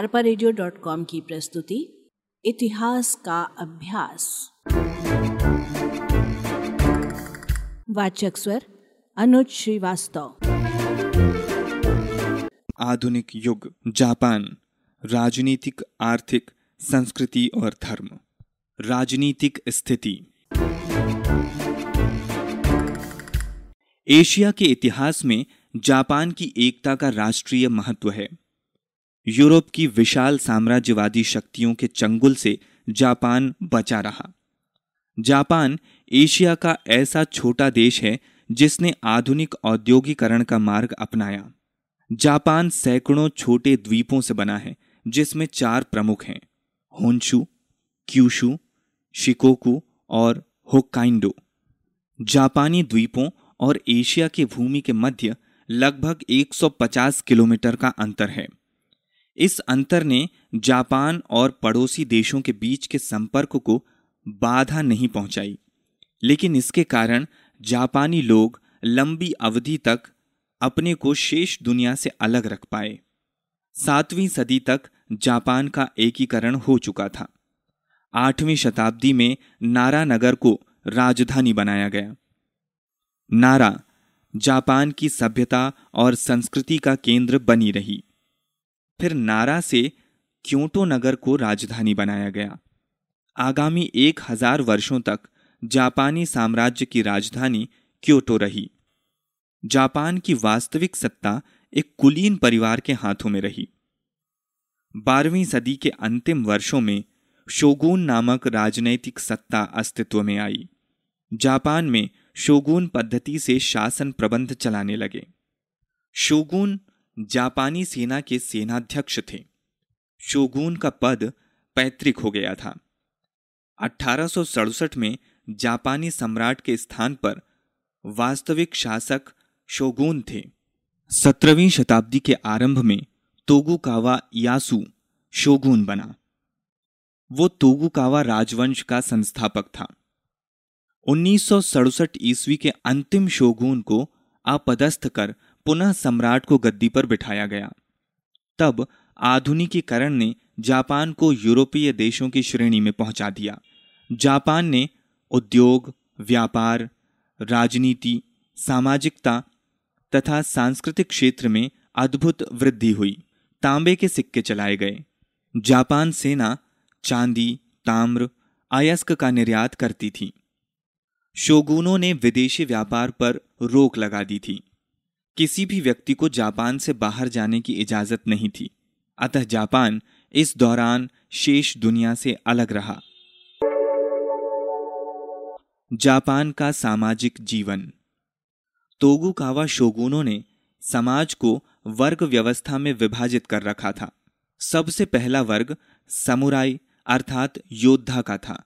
अरपा की प्रस्तुति, इतिहास का अभ्यास। वाचक स्वर, अनुज श्रीवास्तव। आधुनिक युग, जापान। राजनीतिक, आर्थिक, संस्कृति और धर्म। राजनीतिक स्थिति। एशिया के इतिहास में जापान की एकता का राष्ट्रीय महत्व है। यूरोप की विशाल साम्राज्यवादी शक्तियों के चंगुल से जापान बचा रहा। जापान एशिया का ऐसा छोटा देश है जिसने आधुनिक औद्योगिकरण का मार्ग अपनाया। जापान सैकड़ों छोटे द्वीपों से बना है, जिसमें चार प्रमुख हैं होन्शु क्यूशु, शिकोकु और होक्काइंडो। जापानी द्वीपों और एशिया की भूमि के मध्य लगभग 150 किलोमीटर का अंतर है। इस अंतर ने जापान और पड़ोसी देशों के बीच के संपर्क को बाधा नहीं पहुंचाई। लेकिन इसके कारण जापानी लोग लंबी अवधि तक अपने को शेष दुनिया से अलग रख पाए। सातवीं सदी तक जापान का एकीकरण हो चुका था। आठवीं शताब्दी में नारा नगर को राजधानी बनाया गया। नारा जापान की सभ्यता और संस्कृति का केंद्र बनी रही। फिर नारा से क्योटो नगर को राजधानी बनाया गया। आगामी एक हज़ार वर्षों तक जापानी साम्राज्य की राजधानी क्योटो रही। जापान की वास्तविक सत्ता एक कुलीन परिवार के हाथों में रही। बारहवीं सदी के अंतिम वर्षों में शोगुन नामक राजनैतिक सत्ता अस्तित्व में आई। जापान में शोगुन पद्धति से शासन प्रबंध चलाने लगे। शोगुन जापानी सेना के सेनाध्यक्ष थे। शोगुन का पद पैतृक हो गया था। अठारह में जापानी सम्राट के स्थान पर वास्तविक शासक शोगुन थे। सत्रहवीं शताब्दी के आरंभ में तोगुकावा यासु शोगुन बना। वो तोगुकावा राजवंश का संस्थापक था। उन्नीस सौ सड़सठ ईस्वी के अंतिम शोगुन को अपदस्थ कर पुनः सम्राट को गद्दी पर बिठाया गया। तब आधुनिकीकरण ने जापान को यूरोपीय देशों की श्रेणी में पहुँचा दिया। जापान ने उद्योग, व्यापार, राजनीति, सामाजिकता तथा सांस्कृतिक क्षेत्र में अद्भुत वृद्धि हुई। तांबे के सिक्के चलाए गए। जापान सेना चांदी, ताम्र, अयस्क का निर्यात करती थी। शोगुनों ने विदेशी व्यापार पर रोक लगा दी थी। किसी भी व्यक्ति को जापान से बाहर जाने की इजाज़त नहीं थी। अतः जापान इस दौरान शेष दुनिया से अलग रहा। जापान का सामाजिक जीवन। तोगुकावा शोगुनों ने समाज को वर्ग व्यवस्था में विभाजित कर रखा था। सबसे पहला वर्ग समुराई अर्थात योद्धा का था।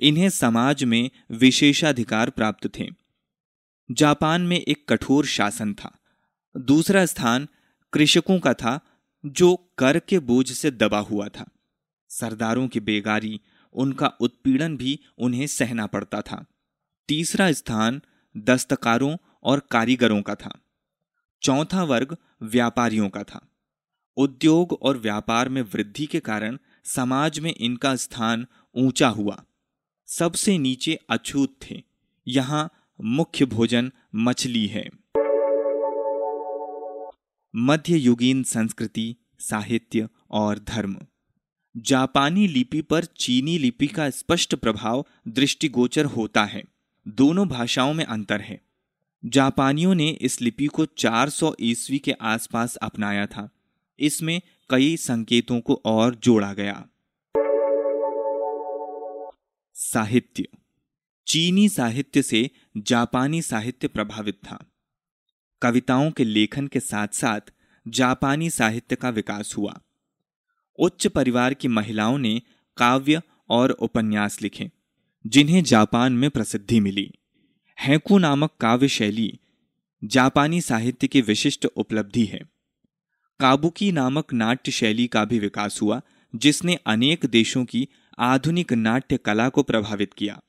इन्हें समाज में विशेषाधिकार प्राप्त थे। जापान में एक कठोर शासन था। दूसरा स्थान कृषकों का था, जो कर के बोझ से दबा हुआ था। सरदारों की बेगारी, उनका उत्पीड़न भी उन्हें सहना पड़ता था। तीसरा स्थान दस्तकारों और कारीगरों का था। चौथा वर्ग व्यापारियों का था। उद्योग और व्यापार में वृद्धि के कारण समाज में इनका स्थान ऊँचा हुआ। सबसे नीचे अछूत थे। यहाँ मुख्य भोजन मछली है। मध्य युगीन संस्कृति, साहित्य और धर्म। जापानी लिपि पर चीनी लिपि का स्पष्ट प्रभाव दृष्टिगोचर होता है। दोनों भाषाओं में अंतर है। जापानियों ने इस लिपि को 400 ईस्वी के आसपास अपनाया था। इसमें कई संकेतों को और जोड़ा गया। साहित्य। चीनी साहित्य से जापानी साहित्य प्रभावित था। कविताओं के लेखन के साथ साथ जापानी साहित्य का विकास हुआ। उच्च परिवार की महिलाओं ने काव्य और उपन्यास लिखे, जिन्हें जापान में प्रसिद्धि मिली। हैकू नामक काव्य शैली जापानी साहित्य की विशिष्ट उपलब्धि है। काबुकी नामक नाट्य शैली का भी विकास हुआ, जिसने अनेक देशों की आधुनिक नाट्य कला को प्रभावित किया।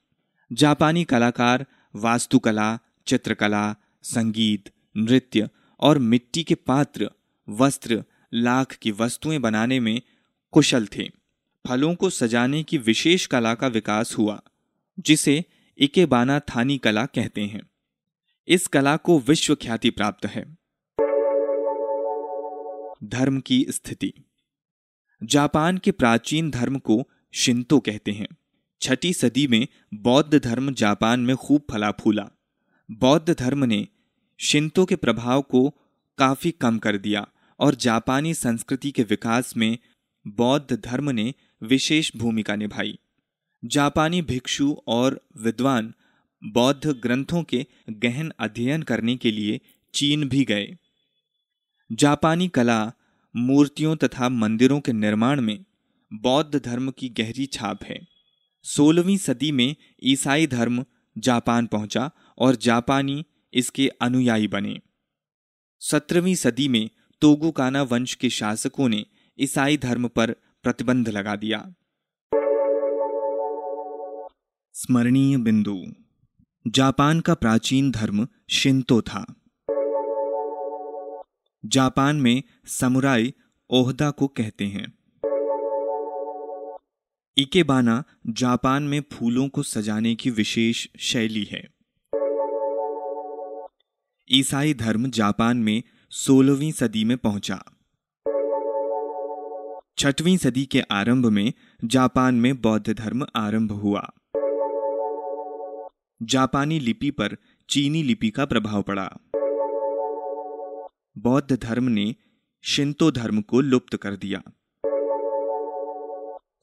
जापानी कलाकार वास्तुकला, चित्रकला, संगीत नृत्य और मिट्टी के पात्र, वस्त्र, लाख की वस्तुएँ बनाने में कुशल थे। फलों को सजाने की विशेष कला का विकास हुआ, जिसे इकेबाना थानी कला कहते हैं। इस कला को विश्व ख्याति प्राप्त है। धर्म की स्थिति। जापान के प्राचीन धर्म को शिंतो कहते हैं। छठी सदी में बौद्ध धर्म जापान में खूब फला फूला बौद्ध धर्म ने शिंतो के प्रभाव को काफ़ी कम कर दिया और जापानी संस्कृति के विकास में बौद्ध धर्म ने विशेष भूमिका निभाई। जापानी भिक्षु और विद्वान बौद्ध ग्रंथों के गहन अध्ययन करने के लिए चीन भी गए। जापानी कला मूर्तियों तथा मंदिरों के निर्माण में बौद्ध धर्म की गहरी छाप है। सोलहवीं सदी में ईसाई धर्म जापान पहुँचा और जापानी इसके अनुयायी बने। सत्रहवीं सदी में तोगुकाना वंश के शासकों ने ईसाई धर्म पर प्रतिबंध लगा दिया। स्मरणीय बिंदु, जापान का प्राचीन धर्म शिंतो था। जापान में समुराई ओहदा को कहते हैं। इकेबाना जापान में फूलों को सजाने की विशेष शैली है। ईसाई धर्म जापान में सोलहवीं सदी में पहुँचा। छठवीं सदी के आरंभ में जापान में बौद्ध धर्म आरंभ हुआ। जापानी लिपि पर चीनी लिपि का प्रभाव पड़ा। बौद्ध धर्म ने शिंतो धर्म को लुप्त कर दिया।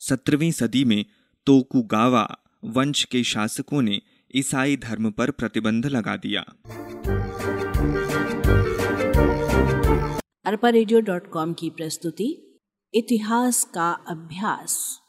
सत्रहवीं सदी में तोकुगावा वंश के शासकों ने ईसाई धर्म पर प्रतिबंध लगा दिया। अरपा की प्रस्तुति इतिहास का अभ्यास।